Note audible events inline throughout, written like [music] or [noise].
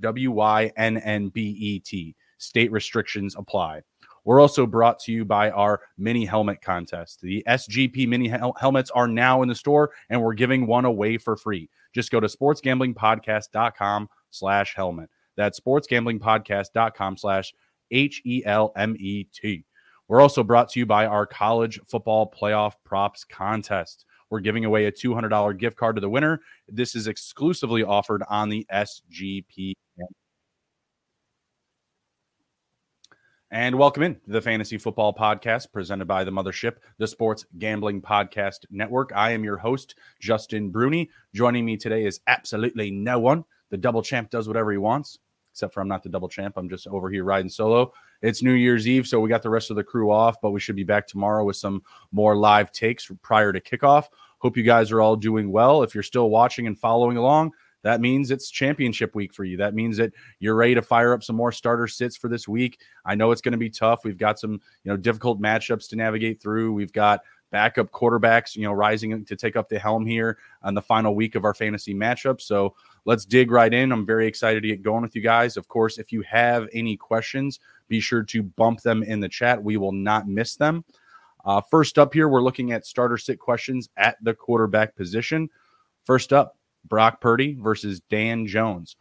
W Y N N B E T. State restrictions apply. We're also brought to you by our mini helmet contest. The SGP mini hel- helmets are now in the store, and we're giving one away for free. Just go to sportsgamblingpodcast.com slash helmet. That's sportsgamblingpodcast.com slash H E L M E T. We're also brought to you by our college football playoff props contest. We're giving away a $200 gift card to the winner. This is exclusively offered on the SGP. And welcome in to the Fantasy Football Podcast presented by the Mothership, the Sports Gambling Podcast Network. I am your host, Justin Bruni. Joining me today is absolutely no one. The double champ does whatever he wants, except for I'm not the double champ. I'm just over here riding solo. It's New Year's Eve, so we got the rest of the crew off, but we should be back tomorrow with some more live takes prior to kickoff. Hope you guys are all doing well. If you're still watching and following along, that means it's championship week for you. That means that you're ready to fire up some more starter sits for this week. I know it's going to be tough. We've got some, you know, difficult matchups to navigate through. We've got backup quarterbacks, you know, rising to take up the helm here on the final week of our fantasy matchup. So let's dig right in. I'm very excited to get going with you guys. Of course, if you have any questions, be sure to bump them in the chat. We will not miss them. Uh, first up here, we're looking at starter sit questions at the quarterback position. First up, Brock Purdy versus Dan Jones.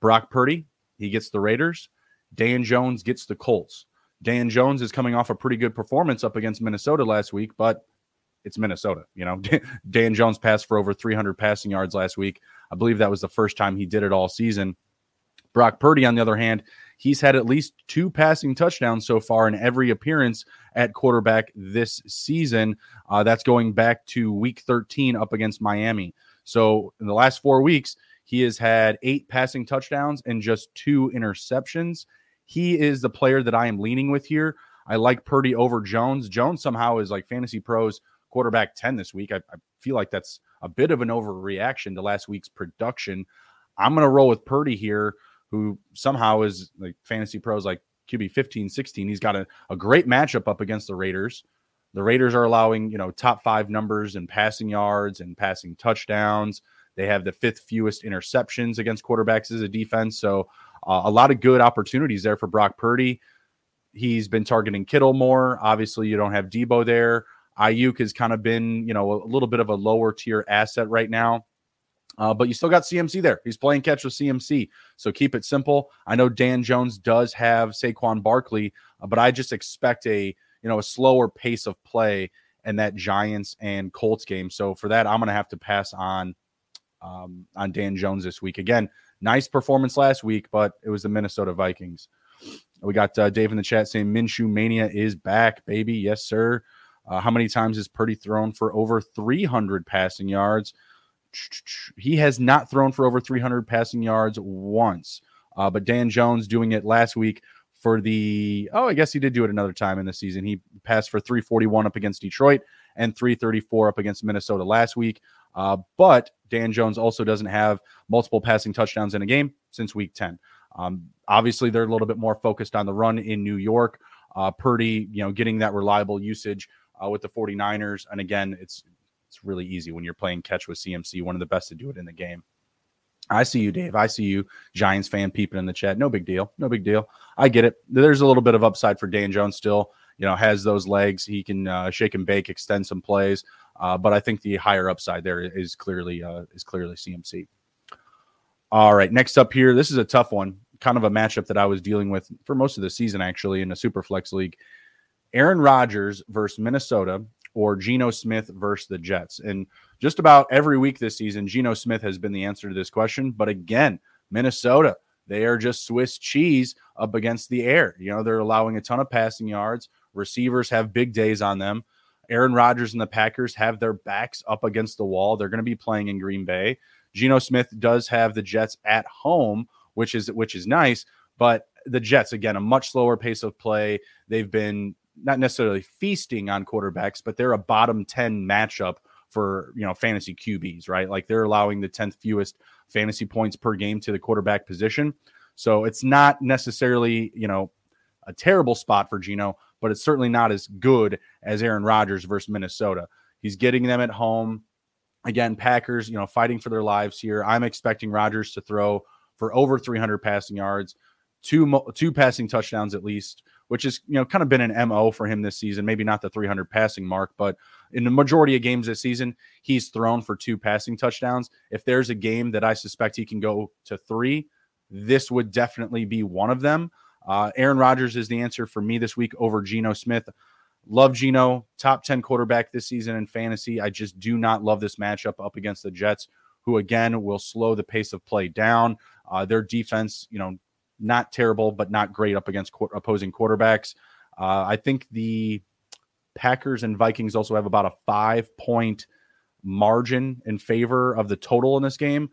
Brock Purdy, he gets the Raiders. Dan Jones gets the Colts. Dan Jones is coming off a pretty good performance up against Minnesota last week, but it's Minnesota. You know, [laughs] Dan Jones passed for over 300 passing yards last week. I believe that was the first time he did it all season. Brock Purdy, on the other hand, he's had at least two passing touchdowns so far in every appearance at quarterback this season. Uh, that's going back to week 13 up against Miami. So in the last four weeks, he has had eight passing touchdowns and just two interceptions. He is the player that I am leaning with here. I like Purdy over Jones. Jones somehow is like Fantasy Pros quarterback 10 this week. I, I feel like that's a bit of an overreaction to last week's production. I'm going to roll with Purdy here, who somehow is like Fantasy Pros like QB 15, 16. He's got a, a great matchup up against the Raiders. The Raiders are allowing, you know, top five numbers in passing yards and passing touchdowns. They have the fifth fewest interceptions against quarterbacks as a defense. So uh, a lot of good opportunities there for Brock Purdy. He's been targeting Kittle more. Obviously, you don't have Deebo there. Aiyuk has kind of been, you know, a little bit of a lower tier asset right now. Uh, but you still got CMC there. He's playing catch with CMC. So keep it simple. I know Dan Jones does have Saquon Barkley, uh, but I just expect a you know a slower pace of play in that Giants and Colts game. So for that, I'm going to have to pass on um, on Dan Jones this week. Again, nice performance last week, but it was the Minnesota Vikings. We got uh, Dave in the chat saying Minshew mania is back, baby. Yes, sir. Uh, how many times has Purdy thrown for over 300 passing yards? He has not thrown for over 300 passing yards once. Uh, but Dan Jones doing it last week for the oh, I guess he did do it another time in the season. He passed for 341 up against Detroit and 334 up against Minnesota last week. Uh, but Dan Jones also doesn't have multiple passing touchdowns in a game since week 10. Um, obviously, they're a little bit more focused on the run in New York. Uh, Purdy, you know, getting that reliable usage uh, with the 49ers. And again, it's it's really easy when you're playing catch with CMC, one of the best to do it in the game. I see you, Dave. I see you, Giants fan peeping in the chat. No big deal. No big deal. I get it. There's a little bit of upside for Dan Jones still. You know, has those legs. He can uh, shake and bake, extend some plays. Uh, but I think the higher upside there is clearly uh, is clearly CMC. All right, next up here, this is a tough one. Kind of a matchup that I was dealing with for most of the season, actually, in a super flex league. Aaron Rodgers versus Minnesota or Geno Smith versus the Jets. And just about every week this season, Geno Smith has been the answer to this question. But again, Minnesota, they are just Swiss cheese up against the air. You know, they're allowing a ton of passing yards. Receivers have big days on them. Aaron Rodgers and the Packers have their backs up against the wall. They're going to be playing in Green Bay. Geno Smith does have the Jets at home, which is which is nice. But the Jets, again, a much slower pace of play. They've been not necessarily feasting on quarterbacks, but they're a bottom 10 matchup for you know fantasy QBs, right? Like they're allowing the 10th fewest fantasy points per game to the quarterback position. So it's not necessarily, you know, a terrible spot for Geno, but it's certainly not as good as Aaron Rodgers versus Minnesota. He's getting them at home. Again, Packers, you know, fighting for their lives here. I'm expecting Rodgers to throw for over 300 passing yards, two two passing touchdowns at least, which is you know kind of been an mo for him this season. Maybe not the 300 passing mark, but in the majority of games this season, he's thrown for two passing touchdowns. If there's a game that I suspect he can go to three, this would definitely be one of them. Uh, Aaron Rodgers is the answer for me this week over Geno Smith. Love Geno, top 10 quarterback this season in fantasy. I just do not love this matchup up against the Jets, who again will slow the pace of play down. Uh, their defense, you know, not terrible, but not great up against qu- opposing quarterbacks. Uh, I think the Packers and Vikings also have about a five point margin in favor of the total in this game.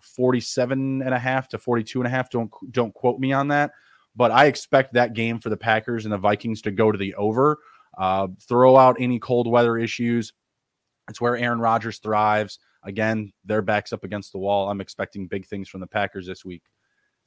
47 and a half to 42 and a half don't don't quote me on that but i expect that game for the packers and the vikings to go to the over. Uh, throw out any cold weather issues. It's where aaron rodgers thrives. Again their backs up against the wall. I'm expecting big things from the packers this week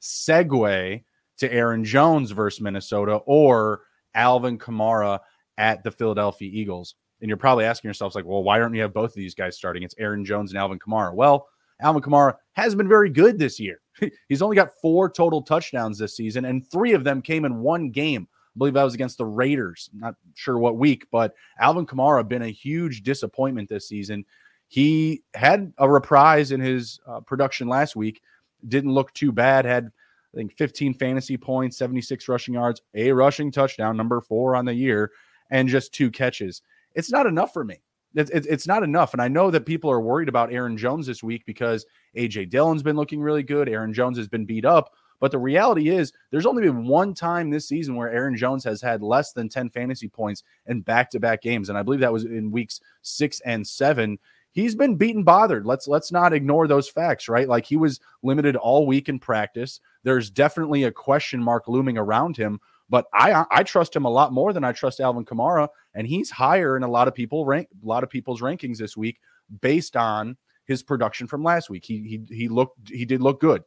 segue to Aaron Jones versus Minnesota or Alvin Kamara at the Philadelphia Eagles. And you're probably asking yourselves, like, well, why don't you have both of these guys starting? It's Aaron Jones and Alvin Kamara. Well, Alvin Kamara has been very good this year. [laughs] He's only got four total touchdowns this season, and three of them came in one game. I believe that was against the Raiders. Not sure what week, but Alvin Kamara been a huge disappointment this season. He had a reprise in his uh, production last week, didn't look too bad. Had I think 15 fantasy points, 76 rushing yards, a rushing touchdown, number four on the year, and just two catches. It's not enough for me. It's, it's not enough. And I know that people are worried about Aaron Jones this week because AJ Dillon's been looking really good. Aaron Jones has been beat up. But the reality is, there's only been one time this season where Aaron Jones has had less than 10 fantasy points in back to back games. And I believe that was in weeks six and seven he's been beaten bothered. Let's let's not ignore those facts, right? Like he was limited all week in practice. There's definitely a question mark looming around him, but I I trust him a lot more than I trust Alvin Kamara, and he's higher in a lot of people rank a lot of people's rankings this week based on his production from last week. He he he looked he did look good.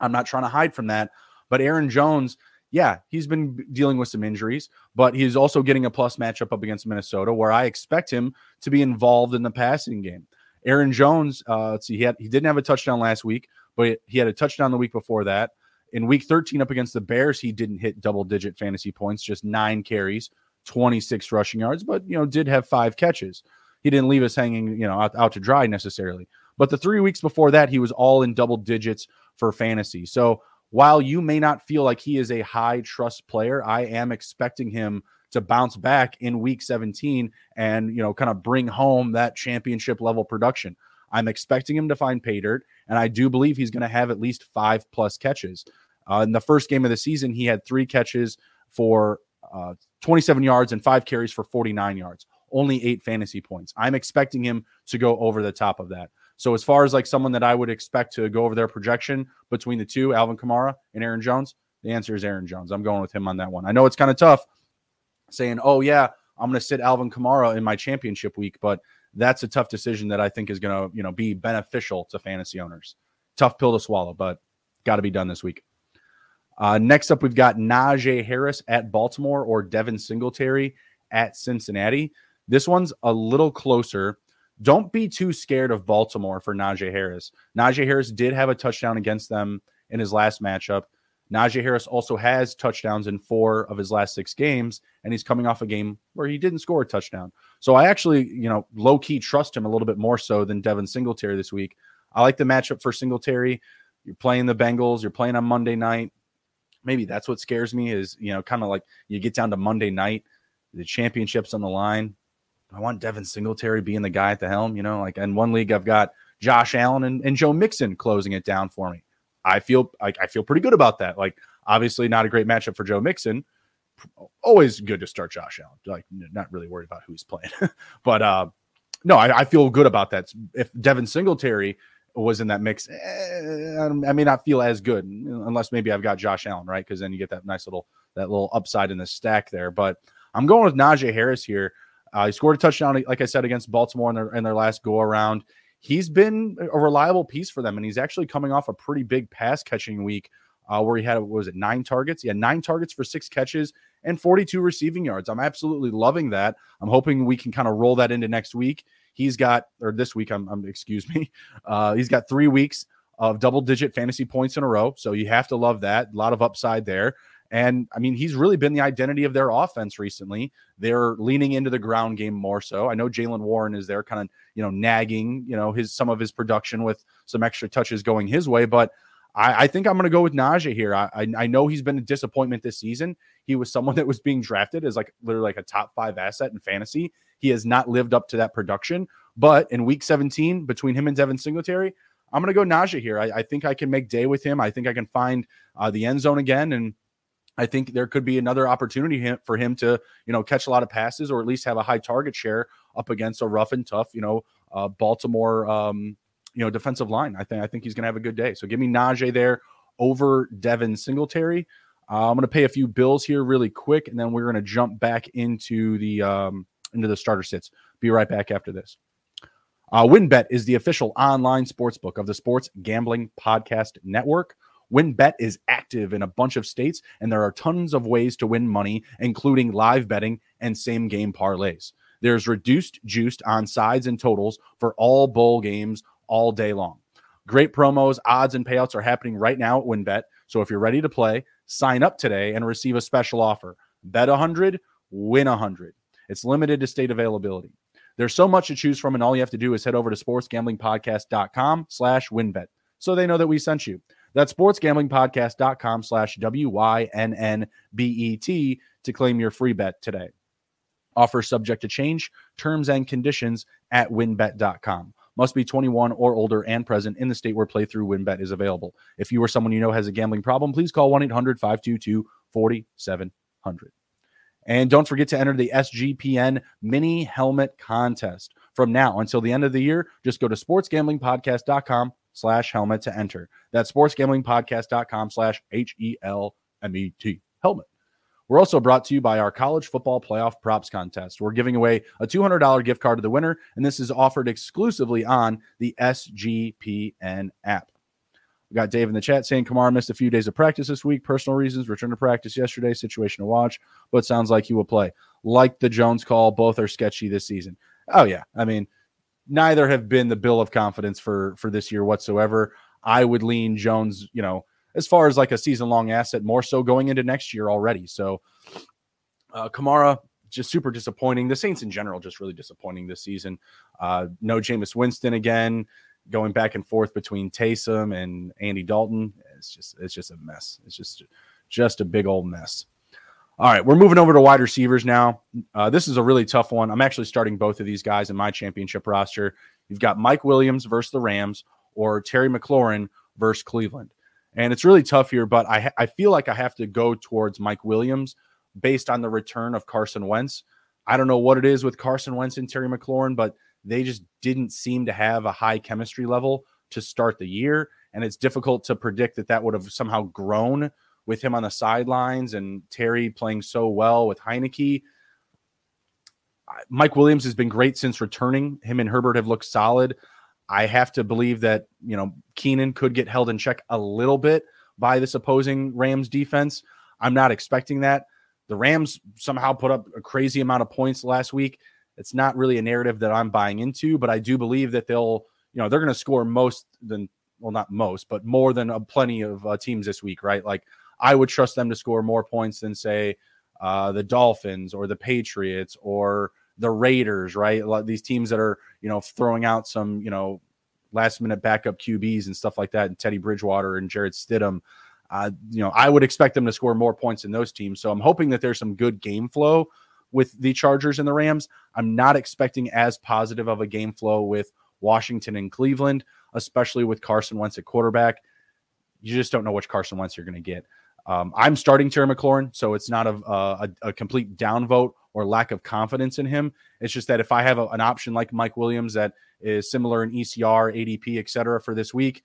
I'm not trying to hide from that, but Aaron Jones yeah, he's been dealing with some injuries, but he's also getting a plus matchup up against Minnesota, where I expect him to be involved in the passing game. Aaron Jones, uh, let's see, he had he didn't have a touchdown last week, but he had a touchdown the week before that. In week 13 up against the Bears, he didn't hit double digit fantasy points, just nine carries, 26 rushing yards, but you know, did have five catches. He didn't leave us hanging, you know, out, out to dry necessarily. But the three weeks before that, he was all in double digits for fantasy. So while you may not feel like he is a high trust player, I am expecting him to bounce back in week 17 and, you know, kind of bring home that championship level production. I'm expecting him to find pay dirt, and I do believe he's going to have at least five plus catches. Uh, in the first game of the season, he had three catches for uh, 27 yards and five carries for 49 yards, only eight fantasy points. I'm expecting him to go over the top of that. So as far as like someone that I would expect to go over their projection between the two, Alvin Kamara and Aaron Jones, the answer is Aaron Jones. I'm going with him on that one. I know it's kind of tough saying, "Oh yeah, I'm going to sit Alvin Kamara in my championship week," but that's a tough decision that I think is going to, you know, be beneficial to fantasy owners. Tough pill to swallow, but got to be done this week. Uh, next up, we've got Najee Harris at Baltimore or Devin Singletary at Cincinnati. This one's a little closer don't be too scared of Baltimore for Najee Harris. Najee Harris did have a touchdown against them in his last matchup. Najee Harris also has touchdowns in four of his last six games, and he's coming off a game where he didn't score a touchdown. So I actually, you know, low key trust him a little bit more so than Devin Singletary this week. I like the matchup for Singletary. You're playing the Bengals, you're playing on Monday night. Maybe that's what scares me is, you know, kind of like you get down to Monday night, the championship's on the line. I want Devin Singletary being the guy at the helm. You know, like in one league, I've got Josh Allen and, and Joe Mixon closing it down for me. I feel like I feel pretty good about that. Like, obviously, not a great matchup for Joe Mixon. Always good to start Josh Allen. Like, not really worried about who's playing, [laughs] but uh, no, I, I, feel good about that. If Devin Singletary was in that mix, eh, I may not feel as good. unless maybe I've got Josh Allen, right? Because then you get that nice little that little upside in the stack there. But I'm going with Najee Harris here. Uh, he scored a touchdown, like I said, against Baltimore in their in their last go around. He's been a reliable piece for them, and he's actually coming off a pretty big pass catching week uh, where he had was it nine targets? He had nine targets for six catches and 42 receiving yards. I'm absolutely loving that. I'm hoping we can kind of roll that into next week. He's got or this week. I'm, I'm excuse me. [laughs] Uh, he's got three weeks of double digit fantasy points in a row. So you have to love that. A lot of upside there. And I mean, he's really been the identity of their offense recently. They're leaning into the ground game more so. I know Jaylen Warren is there, kind of you know nagging you know his some of his production with some extra touches going his way, but I, I think I'm going to go with Najee here. I, I, I know he's been a disappointment this season. He was someone [laughs] that was being drafted as like literally like a top five asset in fantasy. He has not lived up to that production. But in week 17, between him and Devin Singletary, I'm going to go Najee here. I, I, think I can make day with him. I think I can find uh, the end zone again. And I think there could be another opportunity for him to, you know, catch a lot of passes or at least have a high target share up against a rough and tough, you know, uh, Baltimore um, you know defensive line. I think I think he's going to have a good day. So give me Najee there over Devin Singletary. Uh, I'm going to pay a few bills here really quick, and then we're going to jump back into the um, into the starter sits. Be right back after this. Uh, WynnBET is the official online sports book of the Sports Gambling Podcast Network. WynnBET is active in a bunch of states, and there are tons of ways to win money, including live betting and same game parlays. There's reduced juiced on sides and totals for all bowl games all day long. Great promos, odds, and payouts are happening right now at WynnBET. So if you're ready to play, sign up today and receive a special offer. Bet 100, win 100. It's limited to state availability. There's so much to choose from, and all you have to do is head over to sportsgamblingpodcast.com slash wynnbet so they know that we sent you. That's sportsgamblingpodcast.com slash W-Y-N-N-B-E-T to claim your free bet today. Offer subject to change, terms and conditions at wynnbet.com. Must be 21 or older and present in the state where playthrough WynnBET is available. If you or someone you know has a gambling problem, please call 1 800 522 4700. And don't forget to enter the SGPN mini helmet contest. From now until the end of the year, just go to sportsgamblingpodcast.com slash helmet to enter. That's sportsgamblingpodcast.com slash H E L M E T helmet. We're also brought to you by our college football playoff props contest. We're giving away a $200 gift card to the winner, and this is offered exclusively on the SGPN app. We got Dave in the chat saying Kamara missed a few days of practice this week, personal reasons, return to practice yesterday, situation to watch, but sounds like he will play. Like the Jones call, both are sketchy this season. Oh, yeah. I mean, neither have been the bill of confidence for for this year whatsoever. I would lean Jones, you know, as far as like a season long asset, more so going into next year already. So uh, Kamara just super disappointing. The Saints in general just really disappointing this season. Uh, no Jameis Winston again, going back and forth between Taysom and Andy Dalton. It's just it's just a mess. It's just just a big old mess. All right, we're moving over to wide receivers now. Uh, this is a really tough one. I'm actually starting both of these guys in my championship roster. You've got Mike Williams versus the Rams or Terry McLaurin versus Cleveland. And it's really tough here, but I, I feel like I have to go towards Mike Williams based on the return of Carson Wentz. I don't know what it is with Carson Wentz and Terry McLaurin, but they just didn't seem to have a high chemistry level to start the year. And it's difficult to predict that that would have somehow grown with him on the sidelines and Terry playing so well with Heinicke. Mike Williams has been great since returning. Him and Herbert have looked solid. I have to believe that, you know, Keenan could get held in check a little bit by this opposing Rams defense. I'm not expecting that. The Rams somehow put up a crazy amount of points last week. It's not really a narrative that I'm buying into, but I do believe that they'll, you know, they're going to score most than, well, not most, but more than a plenty of uh, teams this week, right? Like I would trust them to score more points than, say, uh, the Dolphins or the Patriots or the Raiders, right? A lot of these teams that are, you know, throwing out some, you know, last minute backup QBs and stuff like that, and Teddy Bridgewater and Jarrett Stidham. Uh, you know, I would expect them to score more points than those teams. So I'm hoping that there's some good game flow with the Chargers and the Rams. I'm not expecting as positive of a game flow with Washington and Cleveland, especially with Carson Wentz at quarterback. You just don't know which Carson Wentz you're going to get. Um, I'm starting Terry McLaurin, so it's not a, a, a complete downvote or lack of confidence in him. It's just that if I have a, an option like Mike Williams that is similar in ECR, ADP, et cetera, for this week,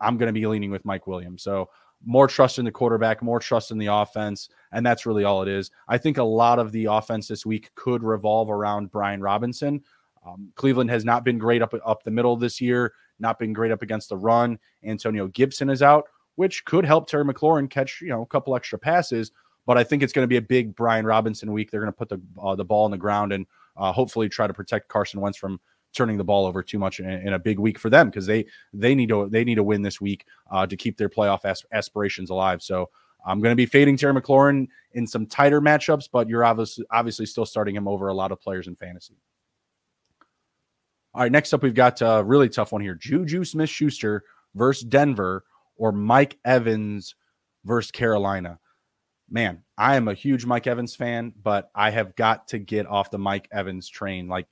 I'm going to be leaning with Mike Williams. So more trust in the quarterback, more trust in the offense, and that's really all it is. I think a lot of the offense this week could revolve around Brian Robinson. Um, Cleveland has not been great up up the middle this year, not been great up against the run. Antonio Gibson is out, which could help Terry McLaurin catch you know a couple extra passes. But I think it's going to be a big Brian Robinson week. They're going to put the uh, the ball on the ground and uh, hopefully try to protect Carson Wentz from turning the ball over too much in, in a big week for them because they they need to they need to win this week uh, to keep their playoff as- aspirations alive. So I'm going to be fading Terry McLaurin in some tighter matchups, but you're obviously obviously still starting him over a lot of players in fantasy. All right, next up we've got a really tough one here: Juju Smith-Schuster versus Denver or Mike Evans versus Carolina. Man, I am a huge Mike Evans fan, but I have got to get off the Mike Evans train. Like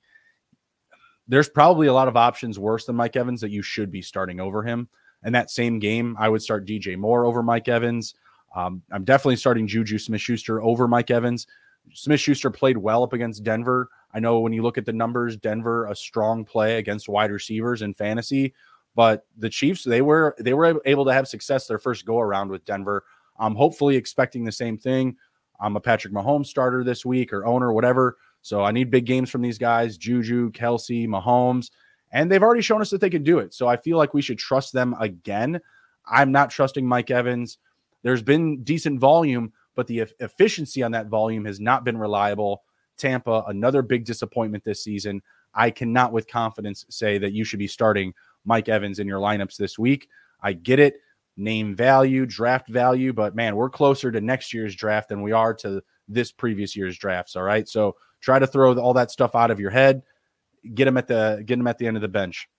there's probably a lot of options worse than Mike Evans that you should be starting over him. And that same game, I would start DJ Moore over Mike Evans. Um, I'm definitely starting Juju Smith Schuster over Mike Evans. Smith Schuster played well up against Denver. I know when you look at the numbers, Denver a strong play against wide receivers in fantasy, but the Chiefs they were they were able to have success their first go around with Denver. I'm hopefully expecting the same thing. I'm a Patrick Mahomes starter this week or owner, whatever. So I need big games from these guys Juju, Kelce, Mahomes, and they've already shown us that they can do it. So I feel like we should trust them again. I'm not trusting Mike Evans. There's been decent volume, but the efficiency on that volume has not been reliable. Tampa, another big disappointment this season. I cannot with confidence say that you should be starting Mike Evans in your lineups this week. I get it, name value, draft value, but man, we're closer to next year's draft than we are to this previous year's drafts. All right. So Try to throw all that stuff out of your head. Get them at the get them at the end of the bench.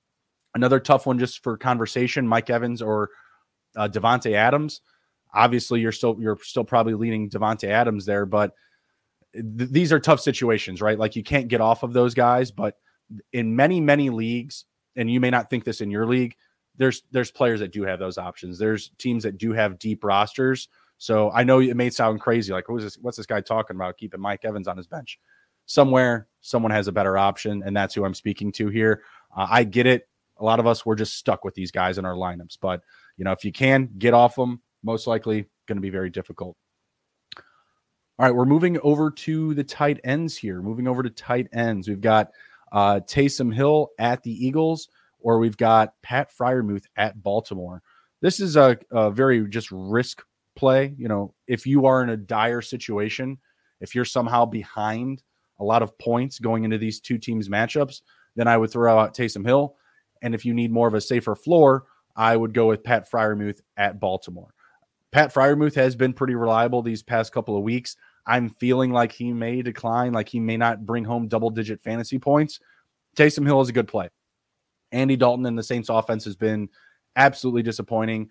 Another tough one just for conversation: Mike Evans or uh, Davante Adams. Obviously, you're still you're still probably leaning Davante Adams there, but th- these are tough situations, right? Like you can't get off of those guys, but in many many leagues, and you may not think this in your league, there's there's players that do have those options. There's teams that do have deep rosters. So I know it may sound crazy, like who's this? What's this guy talking about? Keeping Mike Evans on his bench somewhere someone has a better option, and that's who I'm speaking to here. Uh, I get it. A lot of us we're just stuck with these guys in our lineups, but you know if you can get off them, most likely going to be very difficult. All right, we're moving over to the tight ends here. Moving over to tight ends, we've got uh, Taysom Hill at the Eagles, or we've got Pat Freiermuth at Baltimore. This is a, a very just risk play. You know, if you are in a dire situation, if you're somehow behind a lot of points going into these two teams matchups, then I would throw out Taysom Hill. And if you need more of a safer floor, I would go with Pat Freiermuth at Baltimore. Pat Freiermuth has been pretty reliable these past couple of weeks. I'm feeling like he may decline, like he may not bring home double digit fantasy points. Taysom Hill is a good play. Andy Dalton and the Saints offense has been absolutely disappointing.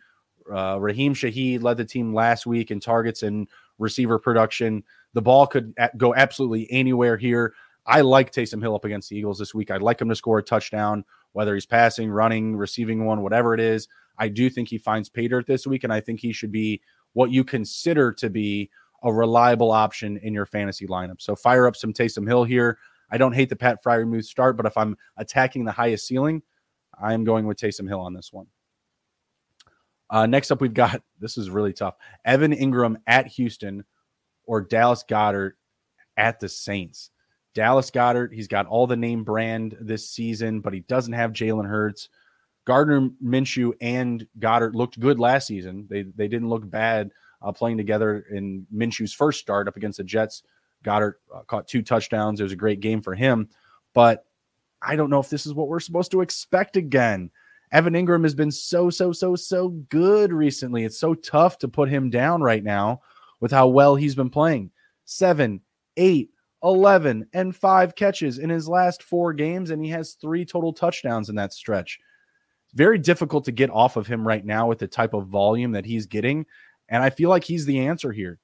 Uh, Rashid Shaheed led the team last week in targets and receiver production. The ball could go absolutely anywhere here. I like Taysom Hill up against the Eagles this week. I'd like him to score a touchdown, whether he's passing, running, receiving one, whatever it is. I do think he finds pay dirt this week, and I think he should be what you consider to be a reliable option in your fantasy lineup. So fire up some Taysom Hill here. I don't hate the Pat Freiermuth start, but if I'm attacking the highest ceiling, I am going with Taysom Hill on this one. Uh, next up, we've got [laughs] this is really tough. Evan Engram at Houston or Dallas Goedert at the Saints. Dallas Goedert, he's got all the name brand this season, but he doesn't have Jalen Hurts. Gardner Minshew and Goedert looked good last season. They they didn't look bad uh, playing together in Minshew's first start up against the Jets. Goedert uh, caught two touchdowns. It was a great game for him, but I don't know if this is what we're supposed to expect again. Evan Engram has been so so so so good recently. It's so tough to put him down right now with how well he's been playing. Seven, eight, 11, and five catches in his last four games, and he has three total touchdowns in that stretch. Very difficult to get off of him right now with the type of volume that he's getting. And I feel like he's the answer here.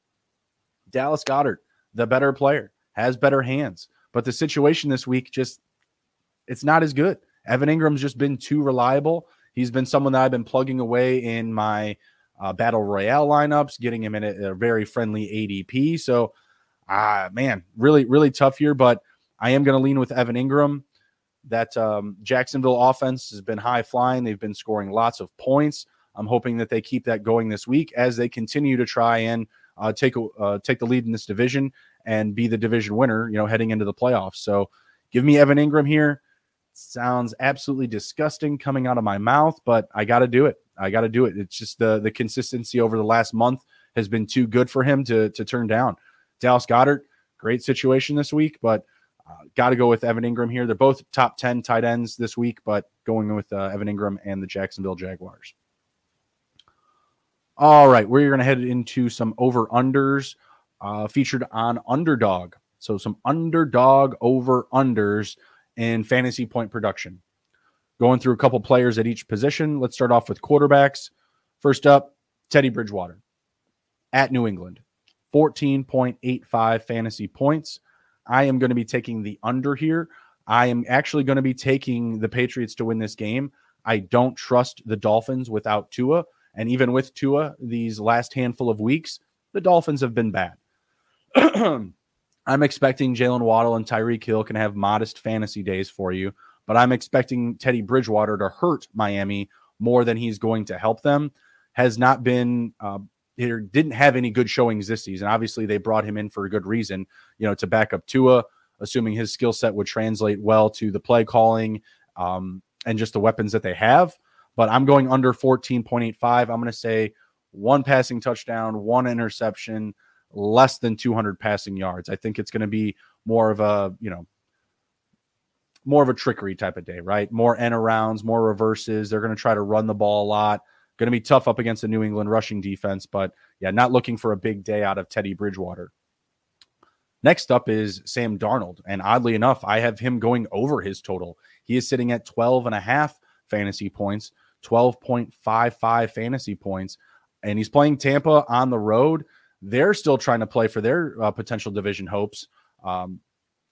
Dallas Goedert, the better player, has better hands. But the situation this week just it's not as good. Evan Engram's just been too reliable. He's been someone that I've been plugging away in my uh, battle royale lineups, getting him in a, a very friendly ADP. So, ah, uh, man, really, really tough here. But I am going to lean with Evan Engram. That um, Jacksonville offense has been high flying. They've been scoring lots of points. I'm hoping that they keep that going this week as they continue to try and uh, take uh, take the lead in this division and be the division winner. You know, heading into the playoffs. So, give me Evan Engram here. Sounds absolutely disgusting coming out of my mouth, but I got to do it. I got to do it. It's just the the consistency over the last month has been too good for him to to turn down. Dallas Goedert, great situation this week, but uh, got to go with Evan Engram here. They're both top 10 tight ends this week, but going with uh, Evan Engram and the Jacksonville Jaguars. All right, we're going to head into some over unders uh, featured on Underdog. So, some underdog over unders in fantasy point production. Going through a couple players at each position. Let's start off with quarterbacks. First up, Teddy Bridgewater at New England, 14.85 fantasy points. I am going to be taking the under here. I am actually going to be taking the Patriots to win this game. I don't trust the Dolphins without Tua. And even with Tua, these last handful of weeks, the Dolphins have been bad. [clears throat] I'm expecting Jaylen Waddle and Tyreek Hill can have modest fantasy days for you, but I'm expecting Teddy Bridgewater to hurt Miami more than he's going to help them. Has not been uh, didn't have any good showings this season. Obviously, they brought him in for a good reason, you know, to back up Tua, assuming his skill set would translate well to the play calling um, and just the weapons that they have. But I'm going under 14.85. I'm going to say one passing touchdown, one interception, less than 200 passing yards. I think it's going to be more of a, you know, more of a trickery type of day, right? More end arounds, more reverses. They're going to try to run the ball a lot. Going to be tough up against the New England rushing defense, but yeah, not looking for a big day out of Teddy Bridgewater. Next up is Sam Darnold. And oddly enough, I have him going over his total. He is sitting at 12 and a half fantasy points, 12.55 fantasy points. And he's playing Tampa on the road. They're still trying to play for their uh, potential division hopes. Um,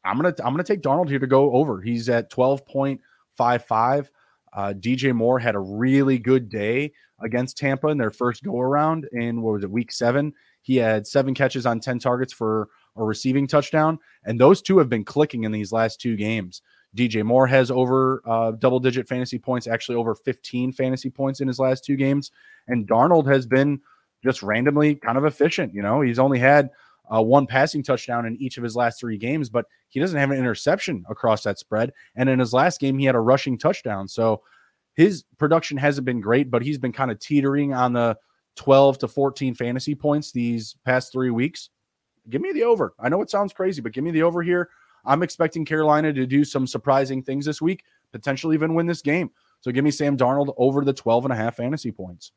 I'm gonna I'm gonna take Darnold here to go over. He's at 12.55. Uh, DJ Moore had a really good day against Tampa in their first go around in what was it, week seven. He had seven catches on 10 targets for a receiving touchdown. And those two have been clicking in these last two games. DJ Moore has over uh, double digit fantasy points, actually over 15 fantasy points in his last two games. And Darnold has been just randomly kind of efficient. You know, he's only had uh, one passing touchdown in each of his last three games, but he doesn't have an interception across that spread. And in his last game, he had a rushing touchdown. So his production hasn't been great, but he's been kind of teetering on the 12 to 14 fantasy points these past three weeks. Give me the over. I know it sounds crazy, but give me the over here. I'm expecting Carolina to do some surprising things this week, potentially even win this game. So give me Sam Darnold over the 12 and a half fantasy points.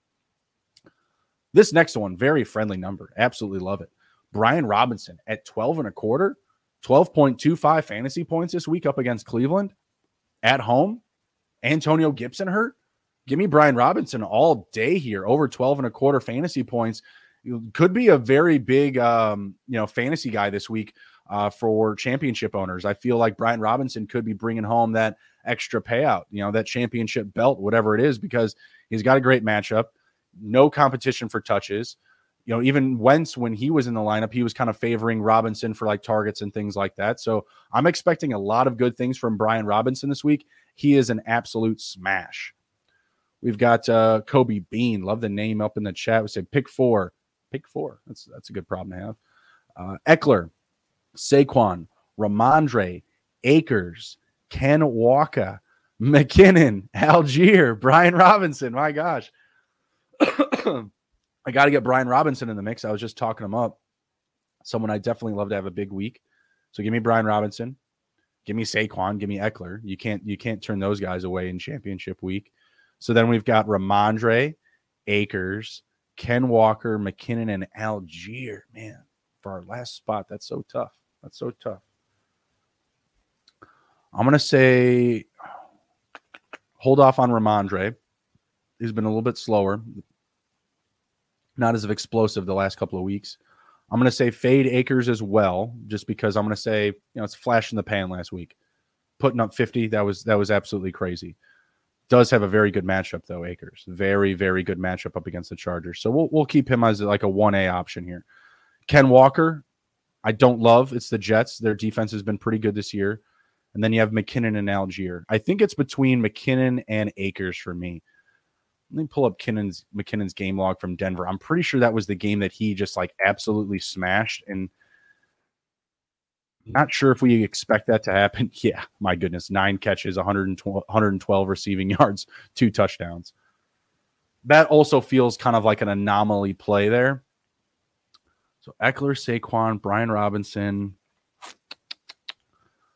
This next one, very friendly number. Absolutely love it. Brian Robinson at 12 and a quarter, 12.25 fantasy points this week up against Cleveland at home. Antonio Gibson hurt. Give me Brian Robinson all day here, over 12 and a quarter fantasy points. Could be a very big, um, you know, fantasy guy this week uh, for championship owners. I feel like Brian Robinson could be bringing home that extra payout, you know, that championship belt, whatever it is, because he's got a great matchup, no competition for touches you know, even Wentz, when he was in the lineup, he was kind of favoring Robinson for like targets and things like that. So I'm expecting a lot of good things from Brian Robinson this week. He is an absolute smash. We've got uh, Kobe Bean. Love the name up in the chat. We say pick four. Pick four. That's that's a good problem to have. Uh, Ekeler, Saquon, Rhamondre, Akers, Ken Walker, McKinnon, Allgeier, Brian Robinson. My gosh. [clears throat] I got to get Brian Robinson in the mix. I was just talking him up. Someone I definitely love to have a big week. So give me Brian Robinson, give me Saquon, give me Ekeler. You can't you can't turn those guys away in championship week. So then we've got Rhamondre, Akers, Ken Walker, McKinnon, and Allgeier. Man, for our last spot, that's so tough. That's so tough. I'm gonna say hold off on Rhamondre. He's been a little bit slower not as explosive the last couple of weeks. I'm going to say fade Akers as well, just because I'm going to say, you know, it's flash in the pan last week. Putting up 50, that was that was absolutely crazy. Does have a very good matchup though, Akers. Very, very good matchup up against the Chargers. So we'll we'll keep him as like a 1A option here. Ken Walker, I don't love. It's the Jets. Their defense has been pretty good this year. And then you have McKinnon and Allgeier. I think it's between McKinnon and Akers for me. let me pull up McKinnon's McKinnon's game log from Denver. I'm pretty sure that was the game that he just like absolutely smashed and not sure if we expect that to happen. [laughs] Yeah, my goodness, nine catches, 112, 112 receiving [laughs] yards, two touchdowns. That also feels kind of like an anomaly play there. So Ekeler, Saquon, Brian Robinson.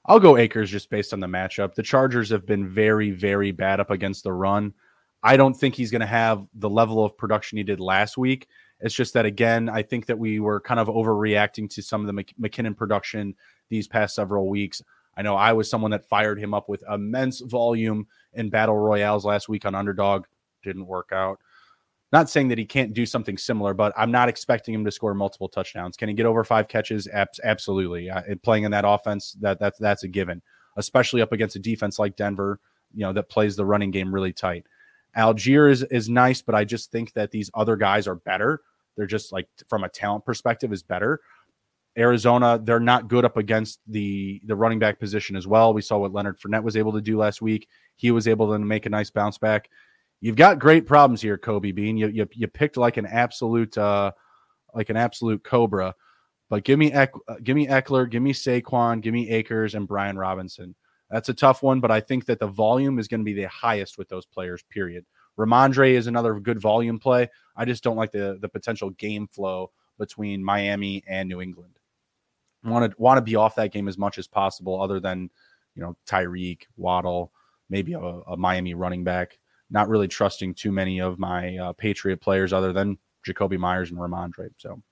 I'll go Akers just based on the matchup. The Chargers have been very, very bad up against the run. I don't think he's going to have the level of production he did last week. It's just that, again, I think that we were kind of overreacting to some of the McKinnon production these past several weeks. I know I was someone that fired him up with immense volume in battle royales last week on underdog. Didn't work out. Not saying that he can't do something similar, but I'm not expecting him to score multiple touchdowns. Can he get over five catches? absolutely. Uh, playing in that offense, that that's that's a given, especially up against a defense like Denver, you know, that plays the running game really tight. Allgeier is is nice, but I just think that these other guys are better. They're just like from a talent perspective is better. Arizona, they're not good up against the the running back position as well. We saw what Leonard Fournette was able to do last week. He was able to make a nice bounce back. You've got great problems here, Kobe Bean. You you, you picked like an absolute uh like an absolute cobra. But give me Eck, uh, give me Ekeler, give me Saquon, give me Akers and Brian Robinson. That's a tough one, but I think that the volume is going to be the highest with those players. Period. Rhamondre is another good volume play. I just don't like the the potential game flow between Miami and New England want to want to be off that game as much as possible, other than you know Tyreek, Waddle, maybe a, a Miami running back. Not really trusting too many of my uh, Patriot players, other than Jakobi Meyers and Rhamondre. So.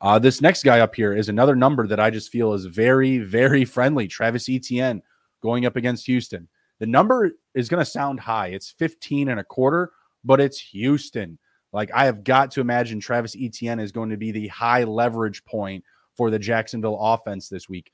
Uh, this next guy up here is another number that I just feel is very, very friendly. Travis Etienne going up against Houston. The number is going to sound high. It's 15 and a quarter, but it's Houston. Like I have got to imagine Travis Etienne is going to be the high leverage point for the Jacksonville offense this week.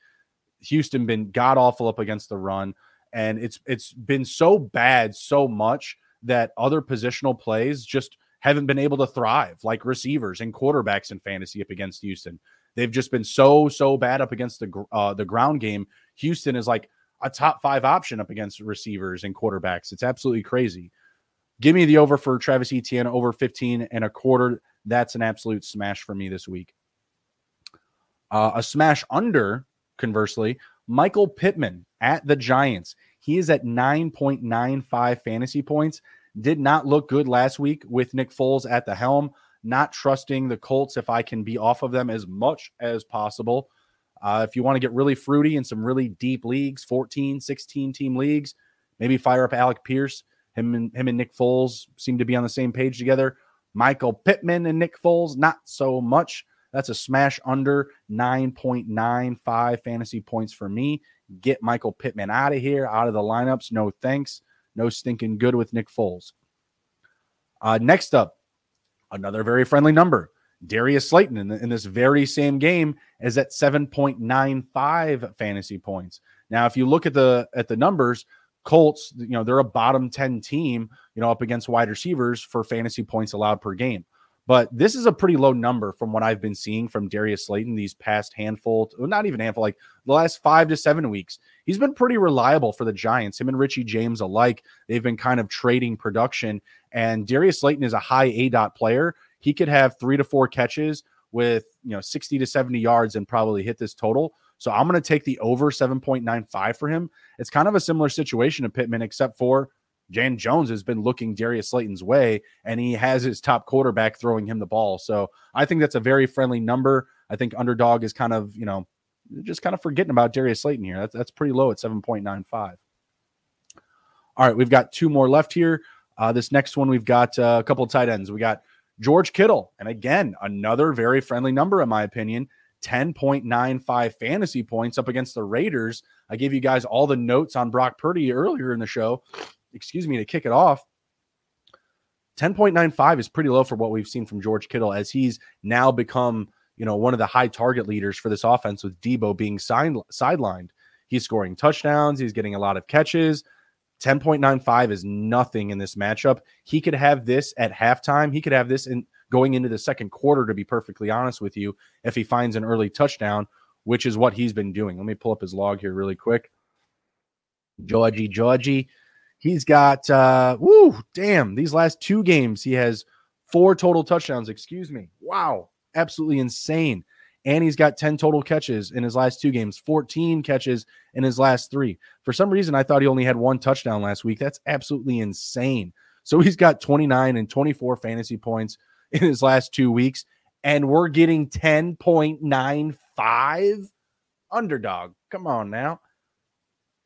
Houston been god awful up against the run, and it's it's been so bad so much that other positional plays just haven't been able to thrive, like receivers and quarterbacks in fantasy up against Houston. They've just been so so bad up against the uh, the ground game. Houston is like a top five option up against receivers and quarterbacks. It's absolutely crazy. Give me the over for Travis Etienne over 15 and a quarter. That's an absolute smash for me this week. Uh, a smash under, conversely, Michael Pittman at the Giants. He is at 9.95 fantasy points. Did not look good last week with Nick Foles at the helm. Not trusting the Colts if I can be off of them as much as possible. Uh, if you want to get really fruity in some really deep leagues, 14, 16 team leagues, maybe fire up Alec Pierce. Him and him and Nick Foles seem to be on the same page together. Michael Pittman and Nick Foles, not so much. That's a smash under 9.95 fantasy points for me. Get Michael Pittman out of here, out of the lineups. No thanks. No stinking good with Nick Foles. Uh, next up, another very friendly number. Darius Slayton in, the, in this very same game is at 7.95 fantasy points. Now, if you look at the at the numbers, Colts, you know, they're a bottom 10 team, you know, up against wide receivers for fantasy points allowed per game. But this is a pretty low number from what I've been seeing from Darius Slayton these past handful, well, not even handful, like the last five to seven weeks. He's been pretty reliable for the Giants. Him and Richie James alike, they've been kind of trading production. And Darius Slayton is a high aDOT player. He could have three to four catches with you know 60 to 70 yards and probably hit this total. So I'm going to take the over 7.95 for him. It's kind of a similar situation to Pittman, except for Jan Jones has been looking Darius Slayton's way, and he has his top quarterback throwing him the ball. So I think that's a very friendly number. I think underdog is kind of, you know, just kind of forgetting about Darius Slayton here. That's, that's pretty low at 7.95. All right, we've got two more left here. Uh, this next one, we've got uh, a couple tight ends. We got George Kittle. And again, another very friendly number, in my opinion 10.95 fantasy points up against the Raiders. I gave you guys all the notes on Brock Purdy earlier in the show excuse me, to kick it off. 10.95 is pretty low for what we've seen from George Kittle as he's now become, you know, one of the high target leaders for this offense with Deebo being signed, sidelined. He's scoring touchdowns, he's getting a lot of catches. 10.95 is nothing in this matchup. He could have this at halftime. He could have this in going into the second quarter, to be perfectly honest with you, if he finds an early touchdown, which is what he's been doing. Let me pull up his log here really quick. Georgie, Georgie, He's got uh woo, damn, these last two games he has four total touchdowns, excuse me. Wow, absolutely insane. And he's got 10 total catches in his last two games, 14 catches in his last 3. For some reason I thought he only had one touchdown last week. That's absolutely insane. So he's got 29 and 24 fantasy points in his last 2 weeks and we're getting 10.95 underdog. Come on now.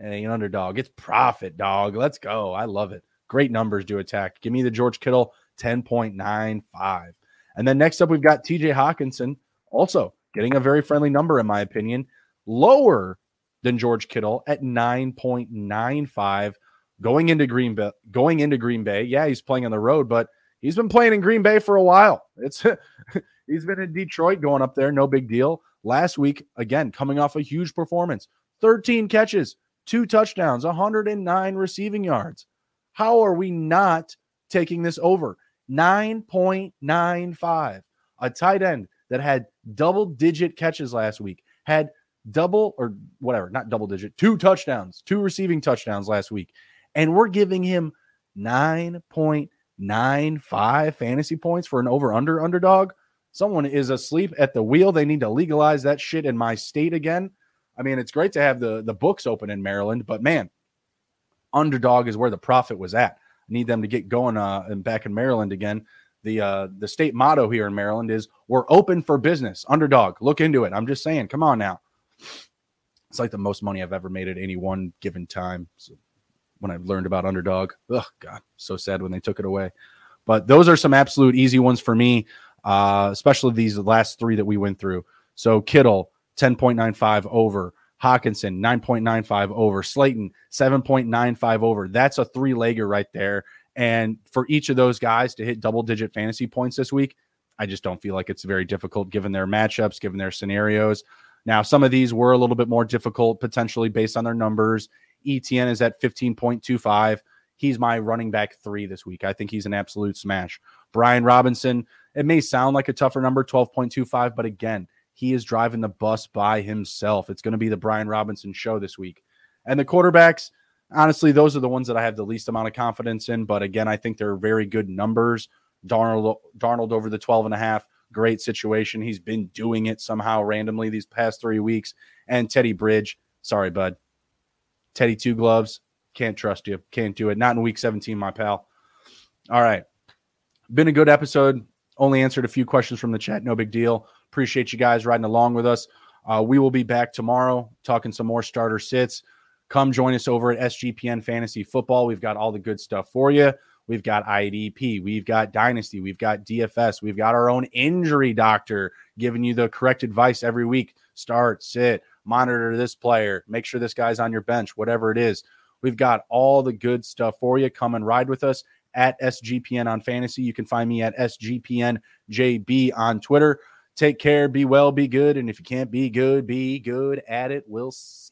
Eh, it ain't underdog. It's profit, dog. Let's go. I love it. Great numbers to attack. Give me the George Kittle 10.95. And then next up, we've got TJ Hockenson, also getting a very friendly number, in my opinion, lower than George Kittle at 9.95 going into Green Bay. Going into Green Bay. Yeah, he's playing on the road, but he's been playing in Green Bay for a while. It's [laughs] he's been in Detroit going up there, no big deal. Last week, again, coming off a huge performance, 13 catches, two touchdowns, 109 receiving yards. How are we not taking this over? 9.95. A tight end that had double digit catches last week, had double or whatever, not double digit, two touchdowns, two receiving touchdowns last week. And we're giving him 9.95 fantasy points for an over under underdog. Someone is asleep at the wheel. They need to legalize that shit in my state again. I mean, it's great to have the the books open in Maryland, but man, underdog is where the profit was at. I need them to get going uh, and back in Maryland again. The uh, the state motto here in Maryland is "We're open for business." Underdog, look into it. I'm just saying, come on now. It's like the most money I've ever made at any one given time. So when I learned about underdog, oh god, so sad when they took it away. But those are some absolute easy ones for me, uh, especially these last three that we went through. So Kittle, 10.95 over. Hockenson, 9.95 over. Slayton, 7.95 over. That's a three legger right there. And for each of those guys to hit double digit fantasy points this week, I just don't feel like it's very difficult given their matchups, given their scenarios. Now, some of these were a little bit more difficult potentially based on their numbers. ETN is at 15.25. He's my running back three this week. I think he's an absolute smash. Brian Robinson, it may sound like a tougher number, 12.25, but again, he is driving the bus by himself. It's going to be the Brian Robinson show this week. And the quarterbacks, honestly, those are the ones that I have the least amount of confidence in. But again, I think they're very good numbers. Darnold, Darnold over the 12 and a half, great situation. He's been doing it somehow randomly these past three weeks. And Teddy Bridge, sorry, bud. Teddy Two Gloves, can't trust you. Can't do it. Not in week 17, my pal. All right. Been a good episode. Only answered a few questions from the chat. No big deal. Appreciate you guys riding along with us. Uh, we will be back tomorrow talking some more starter sits. Come join us over at SGPN Fantasy Football. We've got all the good stuff for you. We've got IDP, we've got Dynasty, we've got DFS, we've got our own injury doctor giving you the correct advice every week. Start, sit, monitor this player, make sure this guy's on your bench, whatever it is. We've got all the good stuff for you. Come and ride with us at SGPN on fantasy. You can find me at SGPNJB on Twitter. Take care, be well, be good. And if you can't be good, be good at it. We'll see.